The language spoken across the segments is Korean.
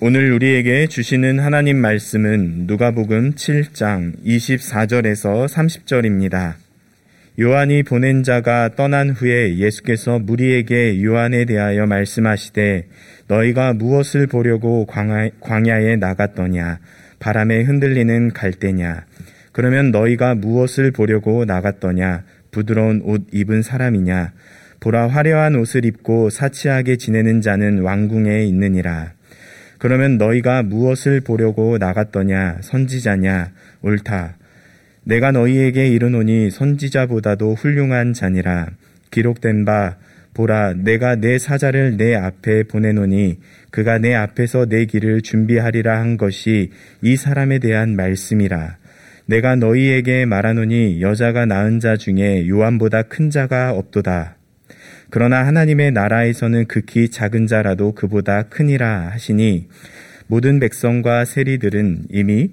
오늘 우리에게 주시는 하나님 말씀은 누가복음 7장 24절에서 30절입니다. 요한이 보낸 자가 떠난 후에 예수께서 무리에게 요한에 대하여 말씀하시되 너희가 무엇을 보려고 광야 에 나갔더냐? 바람에 흔들리는 갈대냐? 그러면 너희가 무엇을 보려고 나갔더냐? 부드러운 옷 입은 사람이냐? 보라 화려한 옷을 입고 사치하게 지내는 자는 왕궁에 있느니라 그러면 너희가 무엇을 보려고 나갔더냐 선지자냐 옳다. 내가 너희에게 이르노니 선지자보다도 훌륭한 자니라. 기록된 바 보라 내가 내 사자를 내 앞에 보내노니 그가 내 앞에서 내 길을 준비하리라 한 것이 이 사람에 대한 말씀이라. 내가 너희에게 말하노니 여자가 낳은 자 중에 요한보다 큰 자가 없도다. 그러나 하나님의 나라에서는 극히 작은 자라도 그보다 크니라 하시니 모든 백성과 세리들은 이미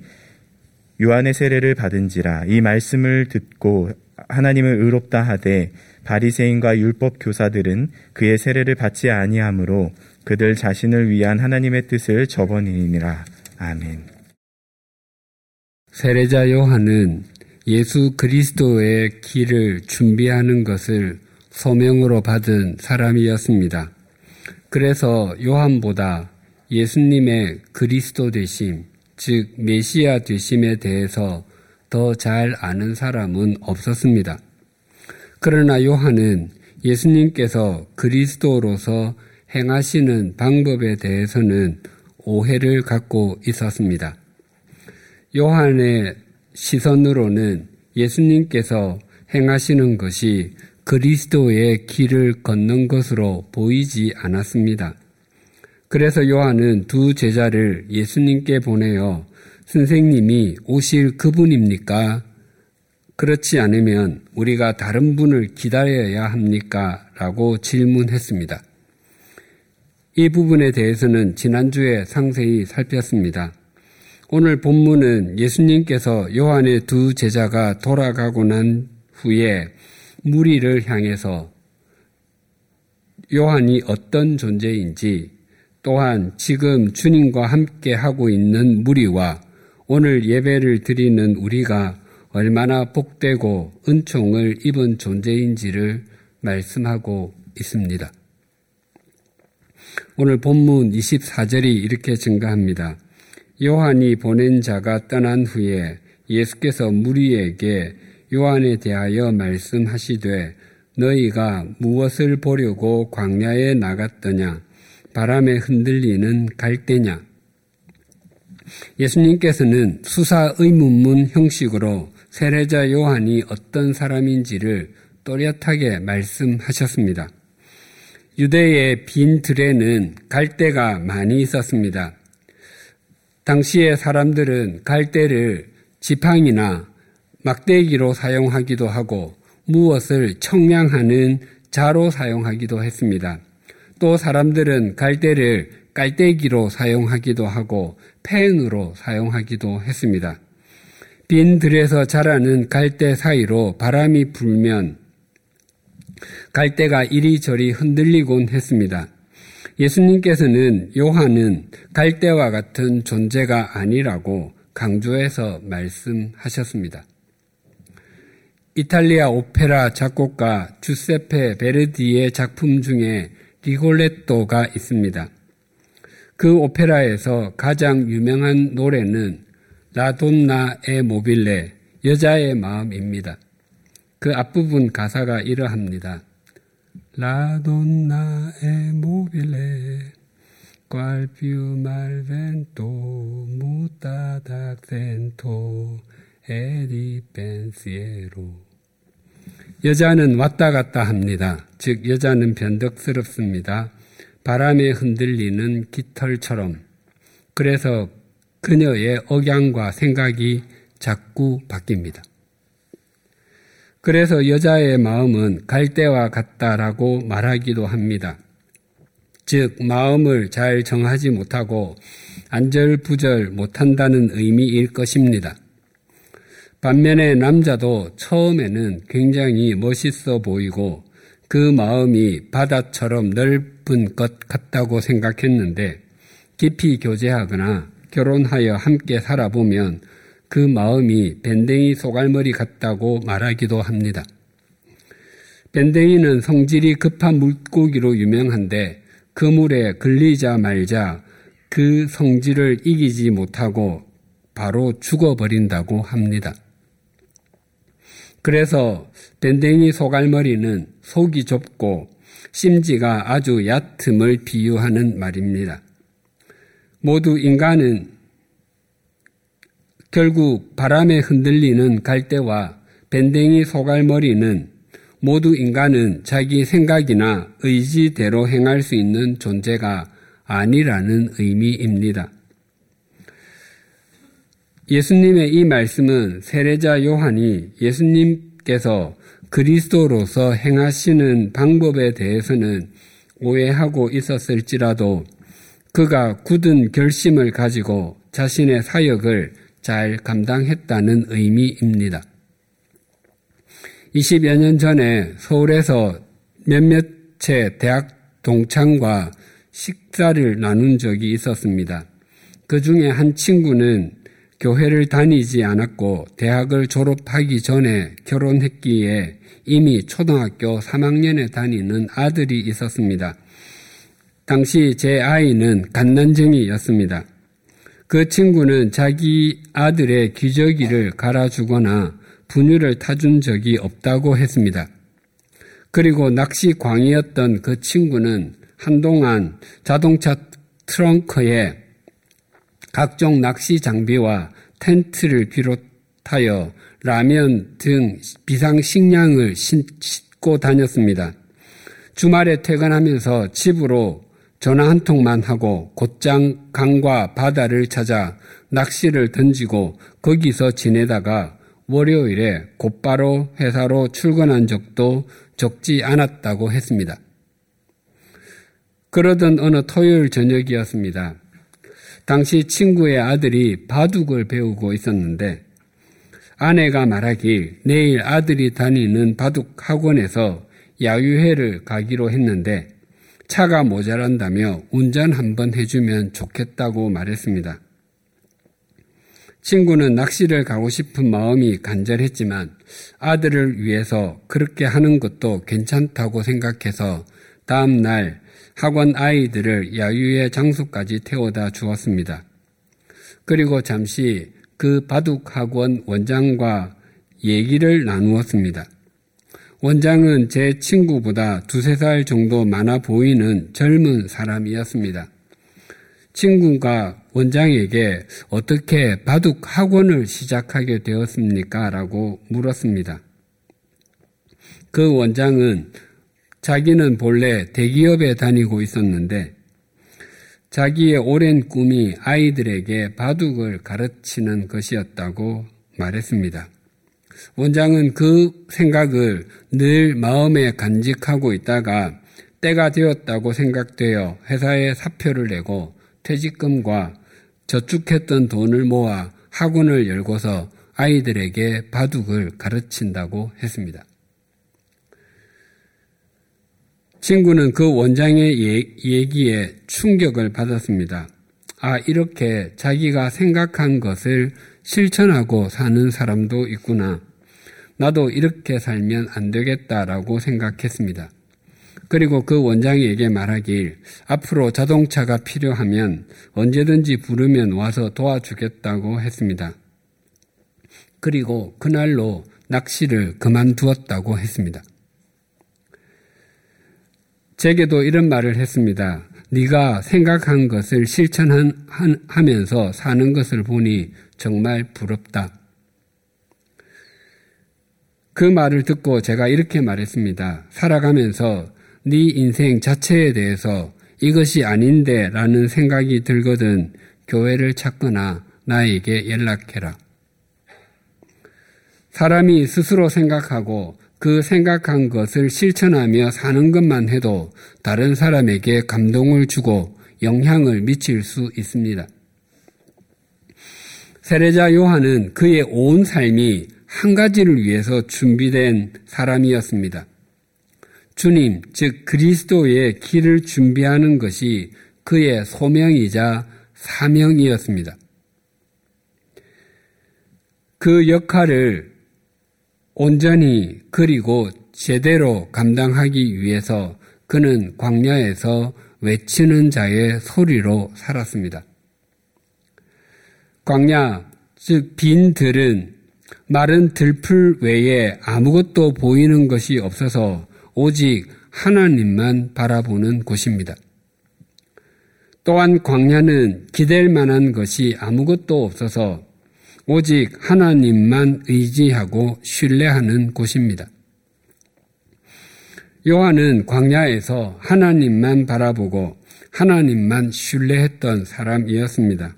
요한의 세례를 받은지라 이 말씀을 듣고 하나님을 의롭다 하되 바리새인과 율법 교사들은 그의 세례를 받지 아니하므로 그들 자신을 위한 하나님의 뜻을 저버리니라 아멘. 세례자 요한은 예수 그리스도의 길을 준비하는 것을 소명으로 받은 사람이었습니다. 그래서 요한보다 예수님의 그리스도 되심, 즉 메시아 되심에 대해서 더 잘 아는 사람은 없었습니다. 그러나 요한은 예수님께서 그리스도로서 행하시는 방법에 대해서는 오해를 갖고 있었습니다. 요한의 시선으로는 예수님께서 행하시는 것이 그리스도의 길을 걷는 것으로 보이지 않았습니다. 그래서 요한은 두 제자를 예수님께 보내어 선생님이 오실 그분입니까? 그렇지 않으면 우리가 다른 분을 기다려야 합니까? 라고 질문했습니다. 이 부분에 대해서는 지난주에 상세히 살폈습니다. 오늘 본문은 예수님께서 요한의 두 제자가 돌아가고 난 후에 무리를 향해서 요한이 어떤 존재인지 또한 지금 주님과 함께 하고 있는 무리와 오늘 예배를 드리는 우리가 얼마나 복되고 은총을 입은 존재인지를 말씀하고 있습니다. 오늘 본문 24절이 이렇게 증가합니다. 요한이 보낸 자가 떠난 후에 예수께서 무리에게 요한에 대하여 말씀하시되 너희가 무엇을 보려고 광야에 나갔더냐 바람에 흔들리는 갈대냐 예수님께서는 수사 의문문 형식으로 세례자 요한이 어떤 사람인지를 또렷하게 말씀하셨습니다. 유대의 빈 들에는 갈대가 많이 있었습니다. 당시의 사람들은 갈대를 지팡이나 막대기로 사용하기도 하고 무엇을 청량하는 자로 사용하기도 했습니다. 또 사람들은 갈대를 깔때기로 사용하기도 하고 펜으로 사용하기도 했습니다. 빈 들에서 자라는 갈대 사이로 바람이 불면 갈대가 이리저리 흔들리곤 했습니다. 예수님께서는 요한은 갈대와 같은 존재가 아니라고 강조해서 말씀하셨습니다. 이탈리아 오페라 작곡가 주세페 베르디의 작품 중에 리골레토가 있습니다. 그 오페라에서 가장 유명한 노래는 라돈나 에 모빌레, 여자의 마음입니다. 그 앞부분 가사가 이러합니다. 라돈나 에 모빌레, qual più mal vento muta. 여자는 왔다 갔다 합니다. 즉, 여자는 변덕스럽습니다. 바람에 흔들리는 깃털처럼. 그래서 그녀의 억양과 생각이 자꾸 바뀝니다. 그래서 여자의 마음은 갈대와 같다라고 말하기도 합니다. 즉, 마음을 잘 정하지 못하고 안절부절 못한다는 의미일 것입니다. 반면에 남자도 처음에는 굉장히 멋있어 보이고 그 마음이 바다처럼 넓은 것 같다고 생각했는데 깊이 교제하거나 결혼하여 함께 살아보면 그 마음이 밴댕이 소갈머리 같다고 말하기도 합니다. 밴댕이는 성질이 급한 물고기로 유명한데 그 물에 걸리자 말자 그 성질을 이기지 못하고 바로 죽어버린다고 합니다. 그래서 밴댕이 소갈머리는 속이 좁고 심지가 아주 얕음을 비유하는 말입니다. 모두 인간은 결국 바람에 흔들리는 갈대와 밴댕이 소갈머리는 모두 인간은 자기 생각이나 의지대로 행할 수 있는 존재가 아니라는 의미입니다. 예수님의 이 말씀은 세례자 요한이 예수님께서 그리스도로서 행하시는 방법에 대해서는 오해하고 있었을지라도 그가 굳은 결심을 가지고 자신의 사역을 잘 감당했다는 의미입니다. 20여 년 전에 서울에서 몇몇 채 대학 동창과 식사를 나눈 적이 있었습니다. 그 중에 한 친구는 교회를 다니지 않았고 대학을 졸업하기 전에 결혼했기에 이미 초등학교 3학년에 다니는 아들이 있었습니다. 당시 제 아이는 갓난쟁이였습니다. 그 친구는 자기 아들의 기저귀를 갈아주거나 분유를 타준 적이 없다고 했습니다. 그리고 낚시 광이었던 그 친구는 한동안 자동차 트렁크에 각종 낚시 장비와 텐트를 비롯하여 라면 등 비상 식량을 싣고 다녔습니다. 주말에 퇴근하면서 집으로 전화 한 통만 하고 곧장 강과 바다를 찾아 낚시를 던지고 거기서 지내다가 월요일에 곧바로 회사로 출근한 적도 적지 않았다고 했습니다. 그러던 어느 토요일 저녁이었습니다. 당시 친구의 아들이 바둑을 배우고 있었는데 아내가 말하길 내일 아들이 다니는 바둑 학원에서 야유회를 가기로 했는데 차가 모자란다며 운전 한번 해주면 좋겠다고 말했습니다. 친구는 낚시를 가고 싶은 마음이 간절했지만 아들을 위해서 그렇게 하는 것도 괜찮다고 생각해서 다음 날 학원 아이들을 야유의 장소까지 태워다 주었습니다. 그리고 잠시 그 바둑 학원 원장과 얘기를 나누었습니다. 원장은 제 친구보다 두세 살 정도 많아 보이는 젊은 사람이었습니다. 친구가 원장에게 어떻게 바둑 학원을 시작하게 되었습니까? 라고 물었습니다. 그 원장은 자기는 본래 대기업에 다니고 있었는데 자기의 오랜 꿈이 아이들에게 바둑을 가르치는 것이었다고 말했습니다. 원장은 그 생각을 늘 마음에 간직하고 있다가 때가 되었다고 생각되어 회사에 사표를 내고 퇴직금과 저축했던 돈을 모아 학원을 열고서 아이들에게 바둑을 가르친다고 했습니다. 친구는 그 원장의 예, 얘기에 충격을 받았습니다. 아, 이렇게 자기가 생각한 것을 실천하고 사는 사람도 있구나. 나도 이렇게 살면 안 되겠다라고 생각했습니다. 그리고 그 원장에게 말하길 앞으로 자동차가 필요하면 언제든지 부르면 와서 도와주겠다고 했습니다. 그리고 그날로 낚시를 그만두었다고 했습니다. 제게도 이런 말을 했습니다. 네가 생각한 것을 실천하면서 사는 것을 보니 정말 부럽다. 그 말을 듣고 제가 이렇게 말했습니다. 살아가면서 네 인생 자체에 대해서 이것이 아닌데 라는 생각이 들거든 교회를 찾거나 나에게 연락해라. 사람이 스스로 생각하고 그 생각한 것을 실천하며 사는 것만 해도 다른 사람에게 감동을 주고 영향을 미칠 수 있습니다. 세례자 요한은 그의 온 삶이 한 가지를 위해서 준비된 사람이었습니다. 주님, 즉 그리스도의 길을 준비하는 것이 그의 소명이자 사명이었습니다. 그 역할을 온전히 그리고 제대로 감당하기 위해서 그는 광야에서 외치는 자의 소리로 살았습니다. 광야, 즉, 빈 들은 마른 들풀 외에 아무것도 보이는 것이 없어서 오직 하나님만 바라보는 곳입니다. 또한 광야는 기댈 만한 것이 아무것도 없어서 오직 하나님만 의지하고 신뢰하는 곳입니다. 요한은 광야에서 하나님만 바라보고 하나님만 신뢰했던 사람이었습니다.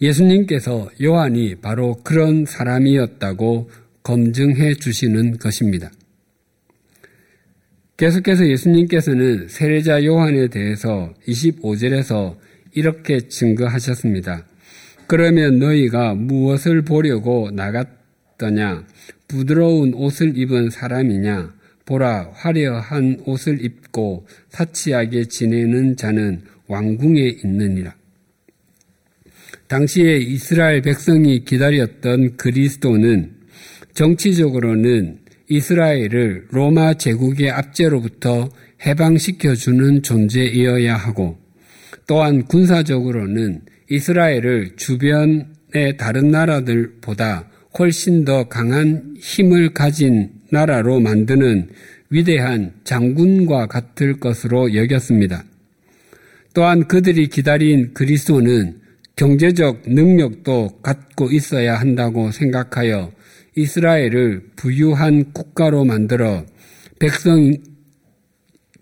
예수님께서 요한이 바로 그런 사람이었다고 검증해 주시는 것입니다. 계속해서 예수님께서는 세례자 요한에 대해서 25절에서 이렇게 증거하셨습니다. 그러면 너희가 무엇을 보려고 나갔더냐? 부드러운 옷을 입은 사람이냐? 보라, 화려한 옷을 입고 사치하게 지내는 자는 왕궁에 있느니라. 당시에 이스라엘 백성이 기다렸던 그리스도는 정치적으로는 이스라엘을 로마 제국의 압제로부터 해방시켜주는 존재이어야 하고 또한 군사적으로는 이스라엘을 주변의 다른 나라들보다 훨씬 더 강한 힘을 가진 나라로 만드는 위대한 장군과 같을 것으로 여겼습니다. 또한 그들이 기다린 그리스도는 경제적 능력도 갖고 있어야 한다고 생각하여 이스라엘을 부유한 국가로 만들어 백성,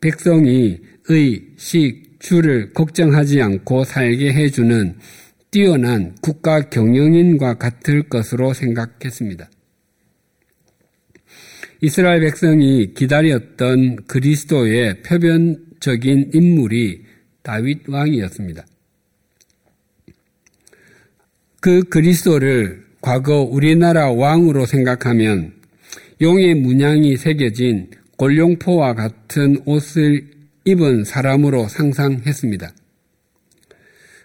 백성이 의, 식, 주를 걱정하지 않고 살게 해주는 뛰어난 국가 경영인과 같을 것으로 생각했습니다. 이스라엘 백성이 기다렸던 그리스도의 표변적인 인물이 다윗 왕이었습니다. 그 그리스도를 과거 우리나라 왕으로 생각하면 용의 문양이 새겨진 골룡포와 같은 옷을 입은 사람으로 상상했습니다.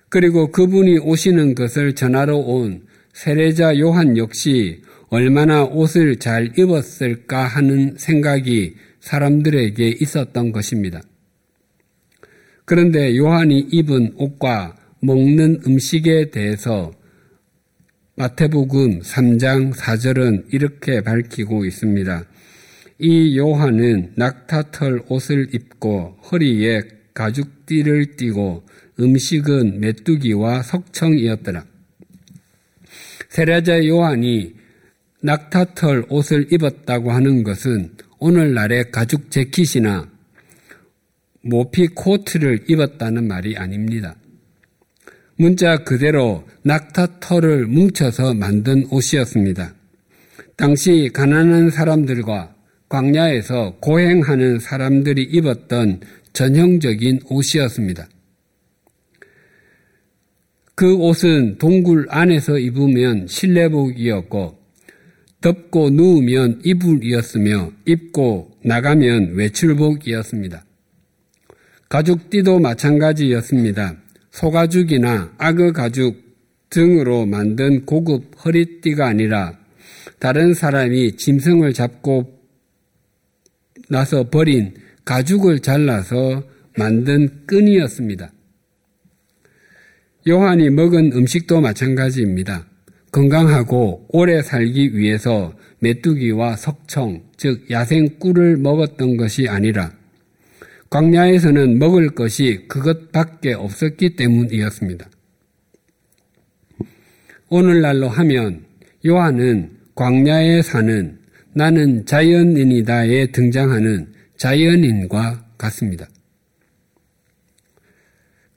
그리고 그분이 오시는 것을 전하러 온 세례자 요한 역시 얼마나 옷을 잘 입었을까 하는 생각이 사람들에게 있었던 것입니다. 그런데 요한이 입은 옷과 먹는 음식에 대해서 마태복음 3장 4절은 이렇게 밝히고 있습니다. 이 요한은 낙타털 옷을 입고 허리에 가죽띠를 띠고 음식은 메뚜기와 석청이었더라. 세례자 요한이 낙타털 옷을 입었다고 하는 것은 오늘날의 가죽 재킷이나 모피 코트를 입었다는 말이 아닙니다. 문자 그대로 낙타털을 뭉쳐서 만든 옷이었습니다. 당시 가난한 사람들과 광야에서 고행하는 사람들이 입었던 전형적인 옷이었습니다. 그 옷은 동굴 안에서 입으면 실내복이었고 덮고 누우면 이불이었으며 입고 나가면 외출복이었습니다. 가죽띠도 마찬가지였습니다. 소가죽이나 악어 가죽 등으로 만든 고급 허리띠가 아니라 다른 사람이 짐승을 잡고 나서 버린 가죽을 잘라서 만든 끈이었습니다. 요한이 먹은 음식도 마찬가지입니다. 건강하고 오래 살기 위해서 메뚜기와 석청, 즉 야생 꿀을 먹었던 것이 아니라 광야에서는 먹을 것이 그것밖에 없었기 때문이었습니다. 오늘날로 하면 요한은 광야에 사는 나는 자연인이다에 등장하는 자연인과 같습니다.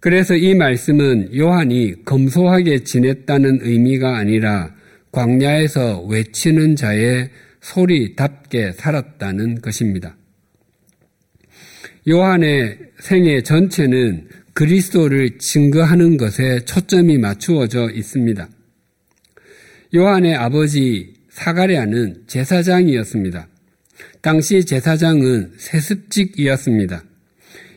그래서 이 말씀은 요한이 검소하게 지냈다는 의미가 아니라 광야에서 외치는 자의 소리답게 살았다는 것입니다. 요한의 생애 전체는 그리스도를 증거하는 것에 초점이 맞추어져 있습니다. 요한의 아버지 사가랴는 제사장이었습니다. 당시 제사장은 세습직이었습니다.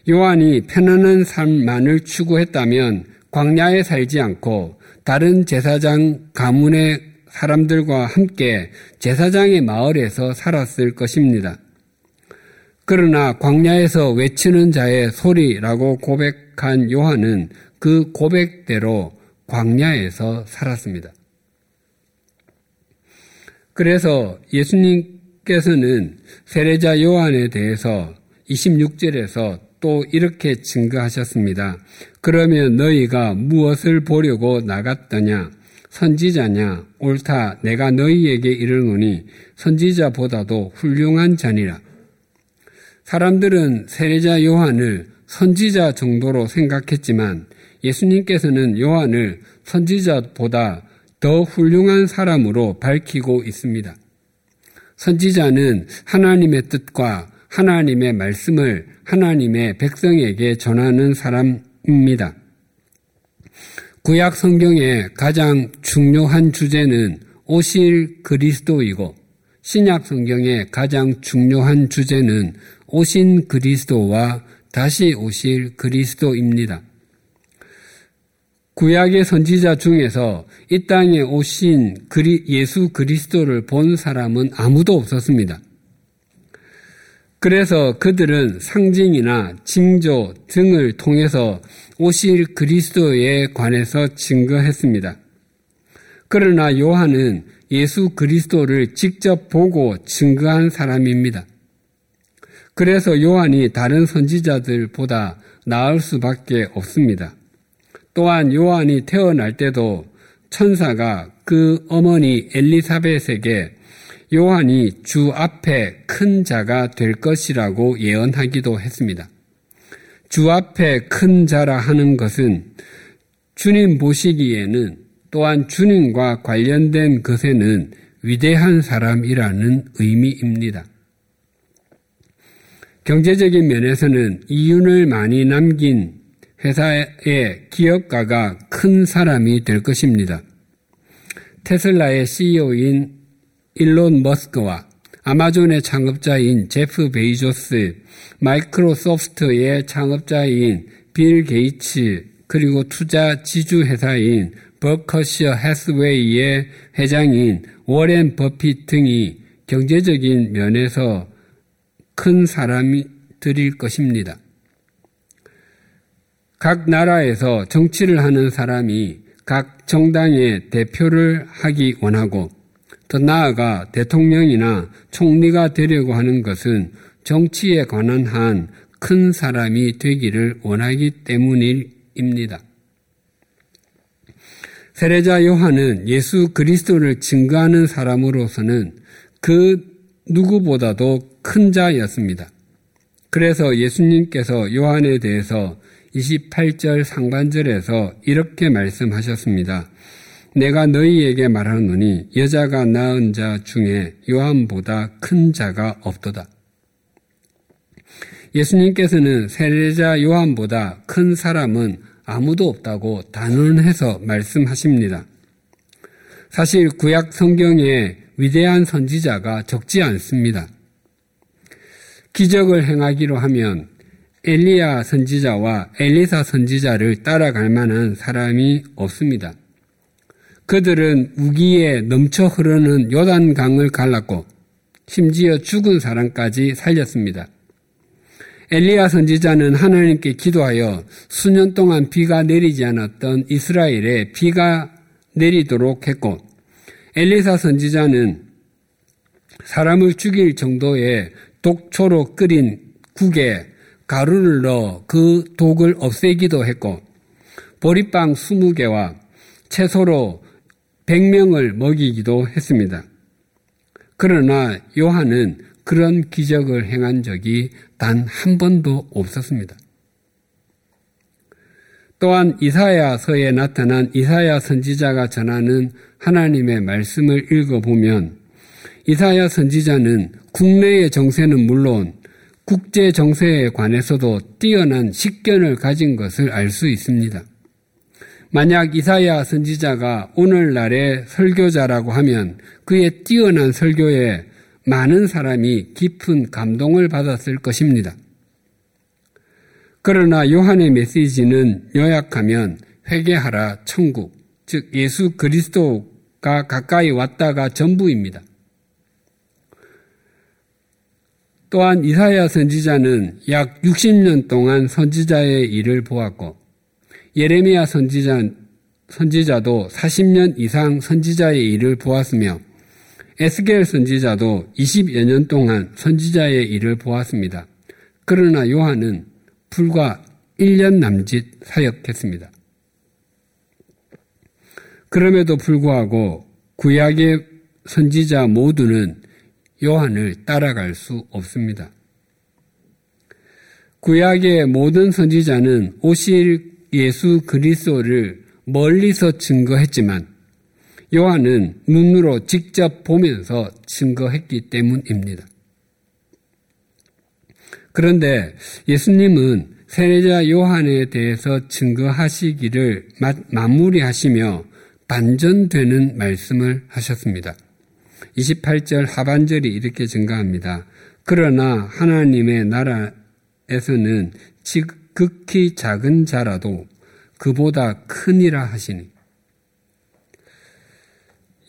요한이 편안한 삶만을 추구했다면 광야에 살지 않고 다른 제사장 가문의 사람들과 함께 제사장의 마을에서 살았을 것입니다. 그러나 광야에서 외치는 자의 소리라고 고백한 요한은 그 고백대로 광야에서 살았습니다. 그래서 예수님께서는 세례자 요한에 대해서 26절에서 또 이렇게 증거하셨습니다. 그러면 너희가 무엇을 보려고 나갔더냐? 선지자냐? 옳다. 내가 너희에게 이르노니 선지자보다도 훌륭한 자니라. 사람들은 세례자 요한을 선지자 정도로 생각했지만 예수님께서는 요한을 선지자보다 더 훌륭한 사람으로 밝히고 있습니다. 선지자는 하나님의 뜻과 하나님의 말씀을 하나님의 백성에게 전하는 사람입니다. 구약 성경의 가장 중요한 주제는 오실 그리스도이고 신약 성경의 가장 중요한 주제는 오신 그리스도와 다시 오실 그리스도입니다. 구약의 선지자 중에서 이 땅에 오신 예수 그리스도를 본 사람은 아무도 없었습니다. 그래서 그들은 상징이나 징조 등을 통해서 오실 그리스도에 관해서 증거했습니다. 그러나 요한은 예수 그리스도를 직접 보고 증거한 사람입니다. 그래서 요한이 다른 선지자들보다 나을 수밖에 없습니다. 또한 요한이 태어날 때도 천사가 그 어머니 엘리사벳에게 요한이 주 앞에 큰 자가 될 것이라고 예언하기도 했습니다. 주 앞에 큰 자라 하는 것은 주님 보시기에는 또한 주님과 관련된 것에는 위대한 사람이라는 의미입니다. 경제적인 면에서는 이윤을 많이 남긴 회사의 기업가가 큰 사람이 될 것입니다. 테슬라의 CEO인 일론 머스크와 아마존의 창업자인 제프 베이조스, 마이크로소프트의 창업자인 빌 게이츠, 그리고 투자 지주 회사인 버크셔 해서웨이의 회장인 워렌 버핏 등이 경제적인 면에서 큰 사람들일 것입니다. 각 나라에서 정치를 하는 사람이 각 정당의 대표를 하기 원하고 더 나아가 대통령이나 총리가 되려고 하는 것은 정치에 관한 한 큰 사람이 되기를 원하기 때문입니다. 세례자 요한은 예수 그리스도를 증거하는 사람으로서는 그 누구보다도 큰 자였습니다. 그래서 예수님께서 요한에 대해서 28절 상반절에서 이렇게 말씀하셨습니다. 내가 너희에게 말하노니 여자가 낳은 자 중에 요한보다 큰 자가 없도다. 예수님께서는 세례자 요한보다 큰 사람은 아무도 없다고 단언해서 말씀하십니다. 사실 구약 성경에 위대한 선지자가 적지 않습니다. 기적을 행하기로 하면 엘리야 선지자와 엘리사 선지자를 따라갈 만한 사람이 없습니다. 그들은 우기에 넘쳐 흐르는 요단강을 갈랐고 심지어 죽은 사람까지 살렸습니다. 엘리야 선지자는 하나님께 기도하여 수년 동안 비가 내리지 않았던 이스라엘에 비가 내리도록 했고 엘리사 선지자는 사람을 죽일 정도의 독초로 끓인 국에 가루를 넣어 그 독을 없애기도 했고 보리빵 20개와 채소로 100명을 먹이기도 했습니다. 그러나 요한은 그런 기적을 행한 적이 단 한 번도 없었습니다. 또한 이사야서에 나타난 이사야 선지자가 전하는 하나님의 말씀을 읽어보면 이사야 선지자는 국내의 정세는 물론 국제 정세에 관해서도 뛰어난 식견을 가진 것을 알 수 있습니다. 만약 이사야 선지자가 오늘날의 설교자라고 하면 그의 뛰어난 설교에 많은 사람이 깊은 감동을 받았을 것입니다. 그러나 요한의 메시지는 요약하면 회개하라 천국, 즉 예수 그리스도가 가까이 왔다가 전부입니다. 또한 이사야 선지자는 약 60년 동안 선지자의 일을 보았고 예레미야 선지자, 선지자도 40년 이상 선지자의 일을 보았으며 에스겔 선지자도 20여 년 동안 선지자의 일을 보았습니다. 그러나 요한은 불과 1년 남짓 사역했습니다. 그럼에도 불구하고 구약의 선지자 모두는 요한을 따라갈 수 없습니다. 구약의 모든 선지자는 오실 예수 그리스도를 멀리서 증거했지만 요한은 눈으로 직접 보면서 증거했기 때문입니다. 그런데 예수님은 세례자 요한에 대해서 증거하시기를 마무리하시며 반전되는 말씀을 하셨습니다. 28절 하반절이 이렇게 증가합니다. 그러나 하나님의 나라에서는 극히 작은 자라도 그보다 크니라 하시니.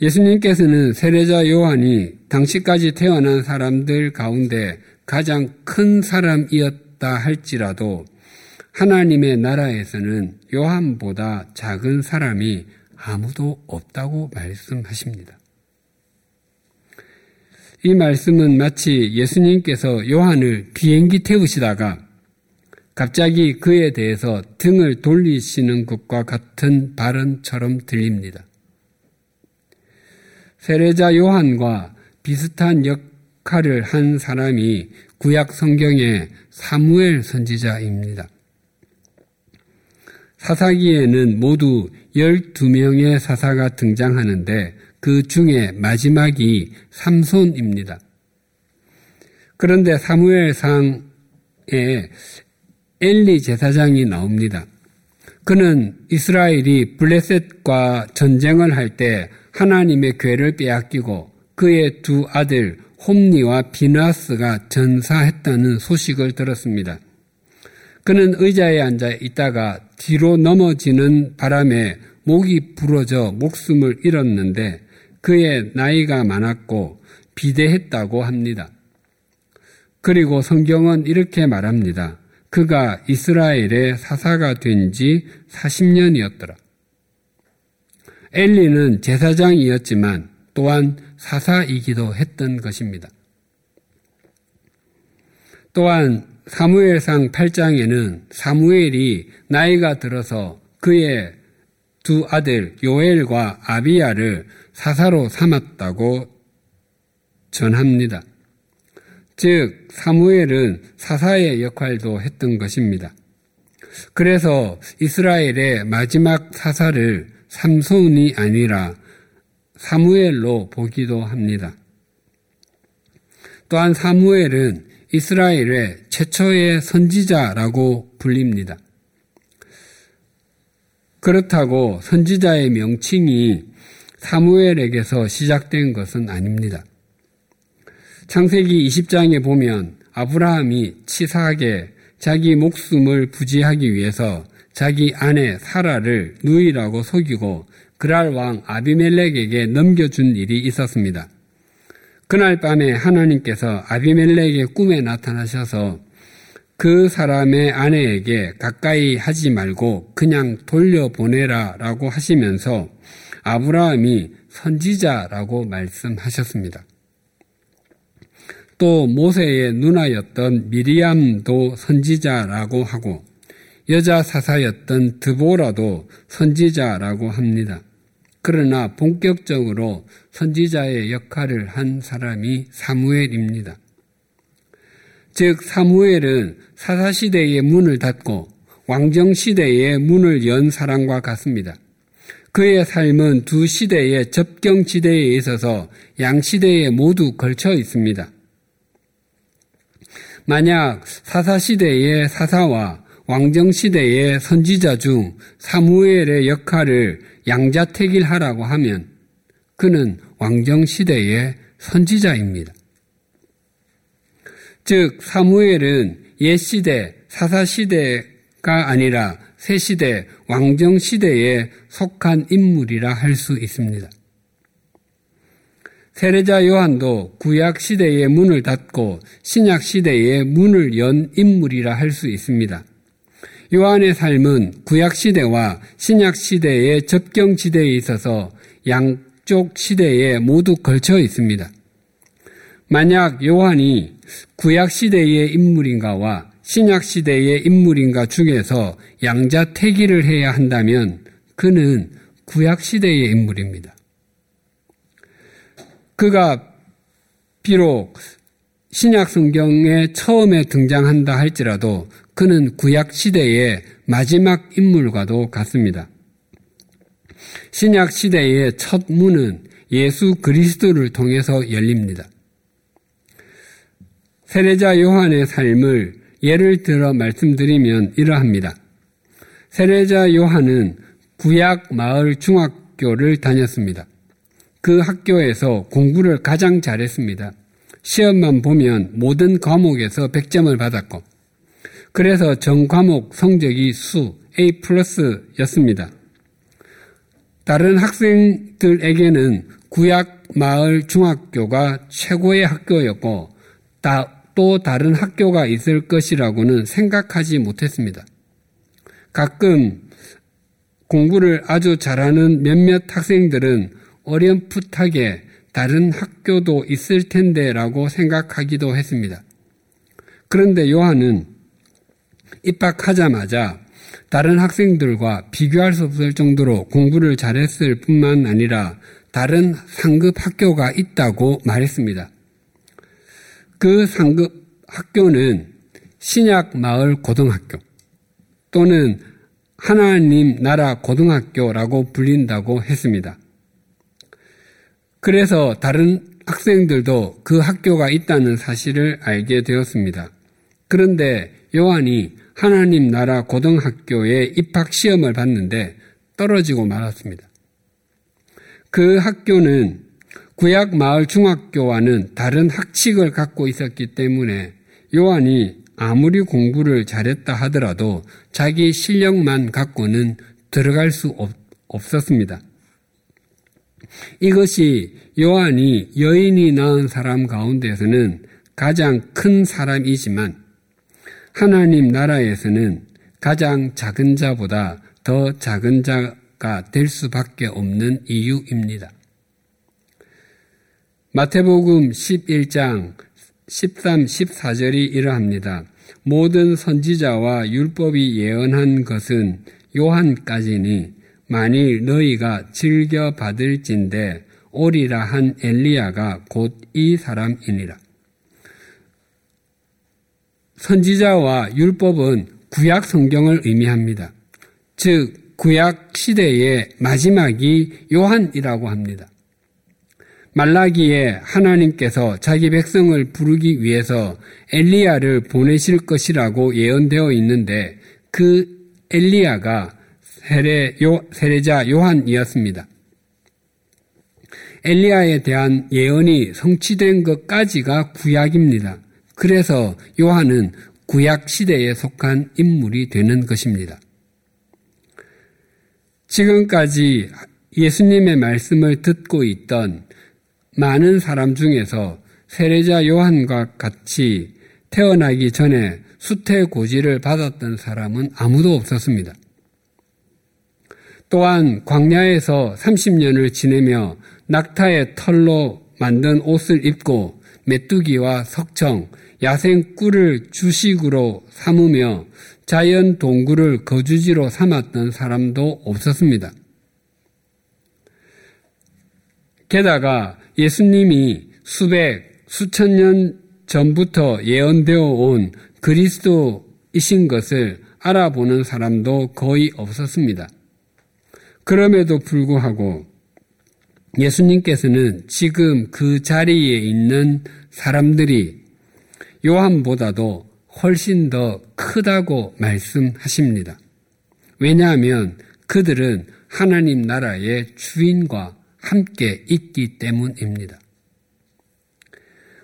예수님께서는 세례자 요한이 당시까지 태어난 사람들 가운데 가장 큰 사람이었다 할지라도 하나님의 나라에서는 요한보다 작은 사람이 아무도 없다고 말씀하십니다. 이 말씀은 마치 예수님께서 요한을 비행기 태우시다가 갑자기 그에 대해서 등을 돌리시는 것과 같은 발언처럼 들립니다. 세례자 요한과 비슷한 역할을 한 사람이 구약 성경의 사무엘 선지자입니다. 사사기에는 모두 12명의 사사가 등장하는데 그 중에 마지막이 삼손입니다. 그런데 사무엘상에 엘리 제사장이 나옵니다. 그는 이스라엘이 블레셋과 전쟁을 할 때 하나님의 괴를 빼앗기고 그의 두 아들 홈니와 비나스가 전사했다는 소식을 들었습니다. 그는 의자에 앉아 있다가 뒤로 넘어지는 바람에 목이 부러져 목숨을 잃었는데 그의 나이가 많았고 비대했다고 합니다. 그리고 성경은 이렇게 말합니다. 그가 이스라엘의 사사가 된 지 40년이었더라. 엘리는 제사장이었지만 또한 사사이기도 했던 것입니다. 또한 사무엘상 8장에는 사무엘이 나이가 들어서 그의 두 아들 요엘과 아비야를 사사로 삼았다고 전합니다. 즉 사무엘은 사사의 역할도 했던 것입니다. 그래서 이스라엘의 마지막 사사를 삼손이 아니라 사무엘로 보기도 합니다. 또한 사무엘은 이스라엘의 최초의 선지자라고 불립니다. 그렇다고 선지자의 명칭이 사무엘에게서 시작된 것은 아닙니다. 창세기 20장에 보면 아브라함이 치사하게 자기 목숨을 부지하기 위해서 자기 아내 사라를 누이라고 속이고 그랄 왕 아비멜렉에게 넘겨준 일이 있었습니다. 그날 밤에 하나님께서 아비멜렉의 꿈에 나타나셔서 그 사람의 아내에게 가까이 하지 말고 그냥 돌려보내라 라고 하시면서 아브라함이 선지자라고 말씀하셨습니다. 또 모세의 누나였던 미리암도 선지자라고 하고 여자 사사였던 드보라도 선지자라고 합니다. 그러나 본격적으로 선지자의 역할을 한 사람이 사무엘입니다. 즉 사무엘은 사사시대의 문을 닫고 왕정시대의 문을 연 사람과 같습니다. 그의 삶은 두 시대의 접경지대에 있어서 양시대에 모두 걸쳐 있습니다. 만약 사사시대의 사사와 왕정시대의 선지자 중 사무엘의 역할을 양자택일하라고 하면 그는 왕정시대의 선지자입니다. 즉 사무엘은 옛 시대 사사 시대가 아니라 새 시대, 왕정 시대에 속한 인물이라 할 수 있습니다. 세례자 요한도 구약 시대의 문을 닫고 신약 시대의 문을 연 인물이라 할 수 있습니다. 요한의 삶은 구약 시대와 신약 시대의 접경 지대에 있어서 양쪽 시대에 모두 걸쳐 있습니다. 만약 요한이 구약 시대의 인물인가와 신약 시대의 인물인가 중에서 양자태기를 해야 한다면 그는 구약 시대의 인물입니다. 그가 비록 신약 성경에 처음에 등장한다 할지라도 그는 구약 시대의 마지막 인물과도 같습니다. 신약 시대의 첫 문은 예수 그리스도를 통해서 열립니다. 세례자 요한의 삶을 예를 들어 말씀드리면 이러합니다. 세례자 요한은 구약 마을 중학교를 다녔습니다. 그 학교에서 공부를 가장 잘했습니다. 시험만 보면 모든 과목에서 100점을 받았고, 그래서 전 과목 성적이 수 A 플러스였습니다. 다른 학생들에게는 구약 마을 중학교가 최고의 학교였고, 또 다른 학교가 있을 것이라고는 생각하지 못했습니다. 가끔 공부를 아주 잘하는 몇몇 학생들은 어렴풋하게 다른 학교도 있을 텐데 라고 생각하기도 했습니다. 그런데 요한은 입학하자마자 다른 학생들과 비교할 수 없을 정도로 공부를 잘했을 뿐만 아니라 다른 상급 학교가 있다고 말했습니다. 그 상급 학교는 신약 마을 고등학교 또는 하나님 나라 고등학교라고 불린다고 했습니다. 그래서 다른 학생들도 그 학교가 있다는 사실을 알게 되었습니다. 그런데 요한이 하나님 나라 고등학교에 입학 시험을 봤는데 떨어지고 말았습니다. 그 학교는 구약 마을 중학교와는 다른 학칙을 갖고 있었기 때문에 요한이 아무리 공부를 잘했다 하더라도 자기 실력만 갖고는 들어갈 수 없, 없었습니다. 이것이 요한이 여인이 낳은 사람 가운데서는 가장 큰 사람이지만 하나님 나라에서는 가장 작은 자보다 더 작은 자가 될 수밖에 없는 이유입니다. 마태복음 11장 13, 14절이 이러합니다. 모든 선지자와 율법이 예언한 것은 요한까지니 만일 너희가 즐겨 받을진대 오리라 한 엘리야가 곧 이 사람이니라. 선지자와 율법은 구약 성경을 의미합니다. 즉 구약 시대의 마지막이 요한이라고 합니다. 말라기에 하나님께서 자기 백성을 부르기 위해서 엘리야를 보내실 것이라고 예언되어 있는데 그 엘리야가 세례, 요, 세례자 요한이었습니다. 엘리야에 대한 예언이 성취된 것까지가 구약입니다. 그래서 요한은 구약 시대에 속한 인물이 되는 것입니다. 지금까지 예수님의 말씀을 듣고 있던 많은 사람 중에서 세례자 요한과 같이 태어나기 전에 수태고지를 받았던 사람은 아무도 없었습니다. 또한 광야에서 30년을 지내며 낙타의 털로 만든 옷을 입고 메뚜기와 석청, 야생 꿀을 주식으로 삼으며 자연 동굴을 거주지로 삼았던 사람도 없었습니다. 게다가 예수님이 수백, 수천 년 전부터 예언되어 온 그리스도이신 것을 알아보는 사람도 거의 없었습니다. 그럼에도 불구하고 예수님께서는 지금 그 자리에 있는 사람들이 요한보다도 훨씬 더 크다고 말씀하십니다. 왜냐하면 그들은 하나님 나라의 주인과 함께 있기 때문입니다.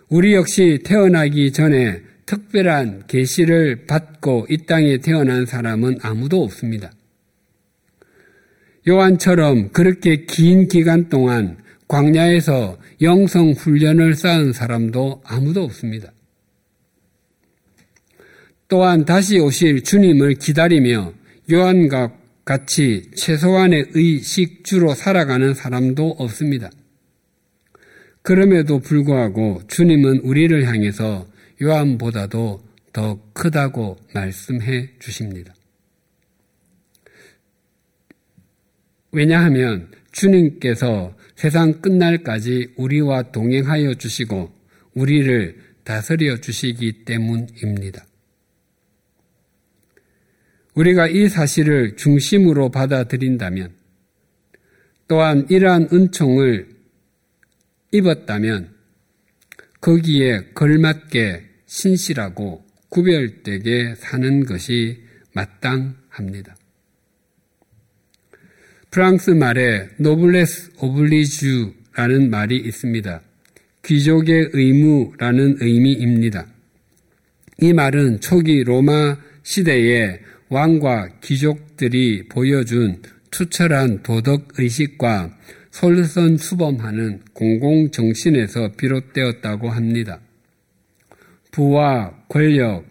우리 역시 태어나기 전에 특별한 계시를 받고 이 땅에 태어난 사람은 아무도 없습니다. 요한처럼 그렇게 긴 기간 동안 광야에서 영성 훈련을 쌓은 사람도 아무도 없습니다. 또한 다시 오실 주님을 기다리며 요한과 같이 최소한의 의식주로 살아가는 사람도 없습니다. 그럼에도 불구하고 주님은 우리를 향해서 요한보다도 더 크다고 말씀해 주십니다. 왜냐하면 주님께서 세상 끝날까지 우리와 동행하여 주시고 우리를 다스려 주시기 때문입니다. 우리가 이 사실을 중심으로 받아들인다면 또한 이러한 은총을 입었다면 거기에 걸맞게 신실하고 구별되게 사는 것이 마땅합니다. 프랑스 말에 노블레스 오블리주라는 말이 있습니다. 귀족의 의무라는 의미입니다. 이 말은 초기 로마 시대에 왕과 귀족들이 보여준 투철한 도덕 의식과 솔선 수범하는 공공 정신에서 비롯되었다고 합니다. 부와 권력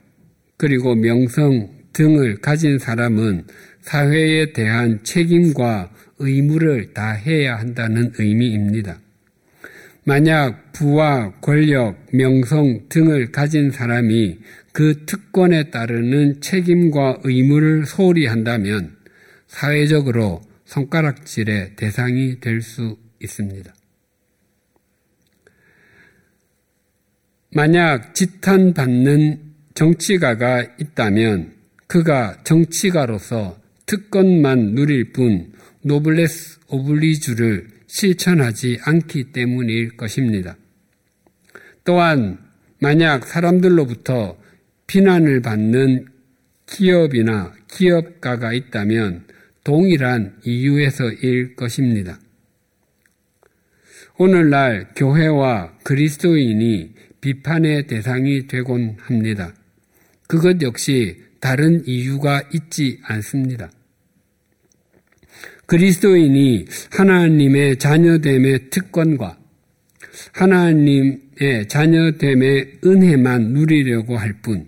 그리고 명성 등을 가진 사람은 사회에 대한 책임과 의무를 다해야 한다는 의미입니다. 만약 부와 권력, 명성 등을 가진 사람이 그 특권에 따르는 책임과 의무를 소홀히 한다면 사회적으로 손가락질의 대상이 될 수 있습니다. 만약 지탄받는 정치가가 있다면 그가 정치가로서 특권만 누릴 뿐 노블레스 오블리주를 실천하지 않기 때문일 것입니다. 또한 만약 사람들로부터 비난을 받는 기업이나 기업가가 있다면 동일한 이유에서일 것입니다. 오늘날 교회와 그리스도인이 비판의 대상이 되곤 합니다. 그것 역시 다른 이유가 있지 않습니다. 그리스도인이 하나님의 자녀됨의 특권과 하나님의 자녀됨의 은혜만 누리려고 할 뿐,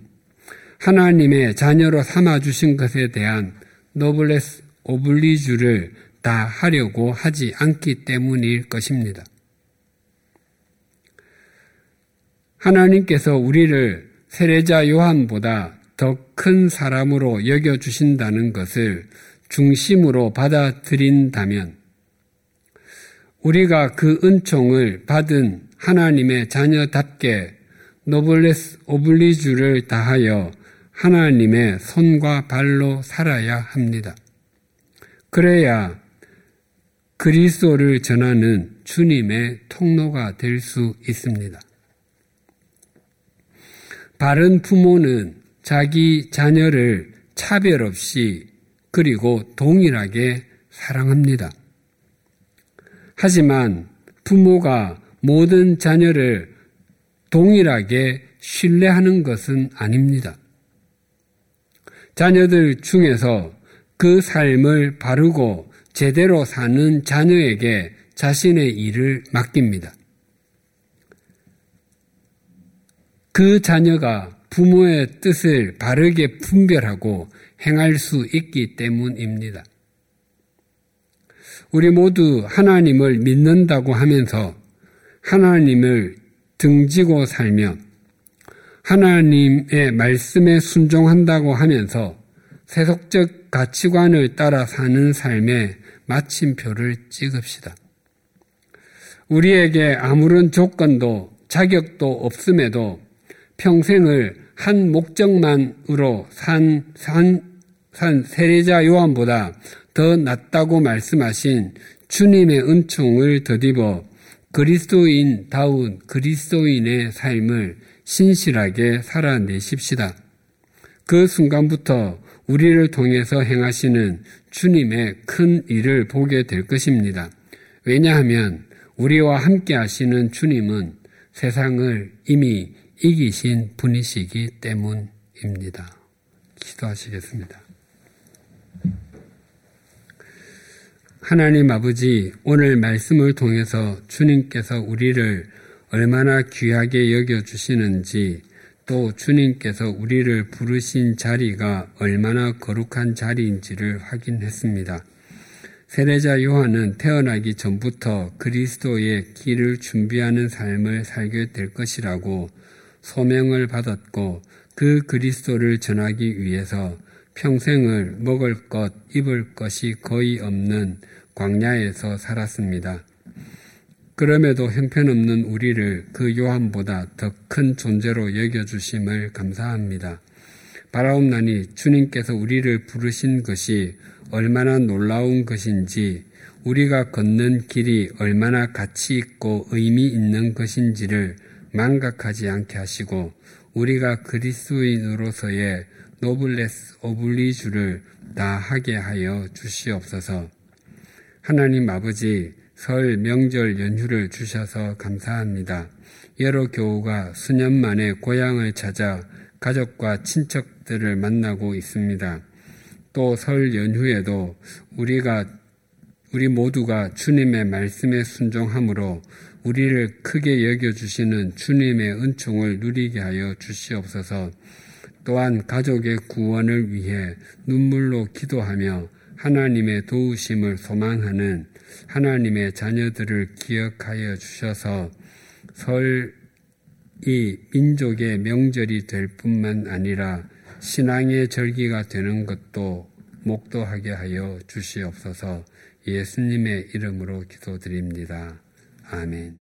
하나님의 자녀로 삼아주신 것에 대한 노블레스 오블리주를 다 하려고 하지 않기 때문일 것입니다. 하나님께서 우리를 세례자 요한보다 더 큰 사람으로 여겨주신다는 것을 중심으로 받아들인다면 우리가 그 은총을 받은 하나님의 자녀답게 노블레스 오블리주를 다하여 하나님의 손과 발로 살아야 합니다. 그래야 그리스도를 전하는 주님의 통로가 될 수 있습니다. 바른 부모는 자기 자녀를 차별 없이 그리고 동일하게 사랑합니다. 하지만 부모가 모든 자녀를 동일하게 신뢰하는 것은 아닙니다. 자녀들 중에서 그 삶을 바르고 제대로 사는 자녀에게 자신의 일을 맡깁니다. 그 자녀가 부모의 뜻을 바르게 분별하고 행할 수 있기 때문입니다. 우리 모두 하나님을 믿는다고 하면서 하나님을 등지고 살며 하나님의 말씀에 순종한다고 하면서 세속적 가치관을 따라 사는 삶에 마침표를 찍읍시다. 우리에게 아무런 조건도 자격도 없음에도 평생을 한 목적만으로 산, 산, 산 세례자 요한보다 더 낫다고 말씀하신 주님의 은총을 더디어 그리스도인 다운 그리스도인의 삶을 신실하게 살아내십시다. 그 순간부터 우리를 통해서 행하시는 주님의 큰 일을 보게 될 것입니다. 왜냐하면 우리와 함께 하시는 주님은 세상을 이미 이기신 분이시기 때문입니다. 기도하시겠습니다. 하나님 아버지, 오늘 말씀을 통해서 주님께서 우리를 얼마나 귀하게 여겨주시는지, 또 주님께서 우리를 부르신 자리가 얼마나 거룩한 자리인지를 확인했습니다. 세례자 요한은 태어나기 전부터 그리스도의 길을 준비하는 삶을 살게 될 것이라고 소명을 받았고 그 그리스도를 전하기 위해서 평생을 먹을 것, 입을 것이 거의 없는 광야에서 살았습니다. 그럼에도 형편없는 우리를 그 요한보다 더 큰 존재로 여겨주심을 감사합니다. 바라옵나니 주님께서 우리를 부르신 것이 얼마나 놀라운 것인지 우리가 걷는 길이 얼마나 가치 있고 의미 있는 것인지를 망각하지 않게 하시고 우리가 그리스도인으로서의 노블레스 오블리주를 다 하게 하여 주시옵소서. 하나님 아버지 설 명절 연휴를 주셔서 감사합니다. 여러 교우가 수년 만에 고향을 찾아 가족과 친척들을 만나고 있습니다. 또 설 연휴에도 우리가 우리 모두가 주님의 말씀에 순종함으로 우리를 크게 여겨주시는 주님의 은총을 누리게 하여 주시옵소서 또한 가족의 구원을 위해 눈물로 기도하며 하나님의 도우심을 소망하는 하나님의 자녀들을 기억하여 주셔서 설이 민족의 명절이 될 뿐만 아니라 신앙의 절기가 되는 것도 목도하게 하여 주시옵소서 예수님의 이름으로 기도드립니다. 아멘.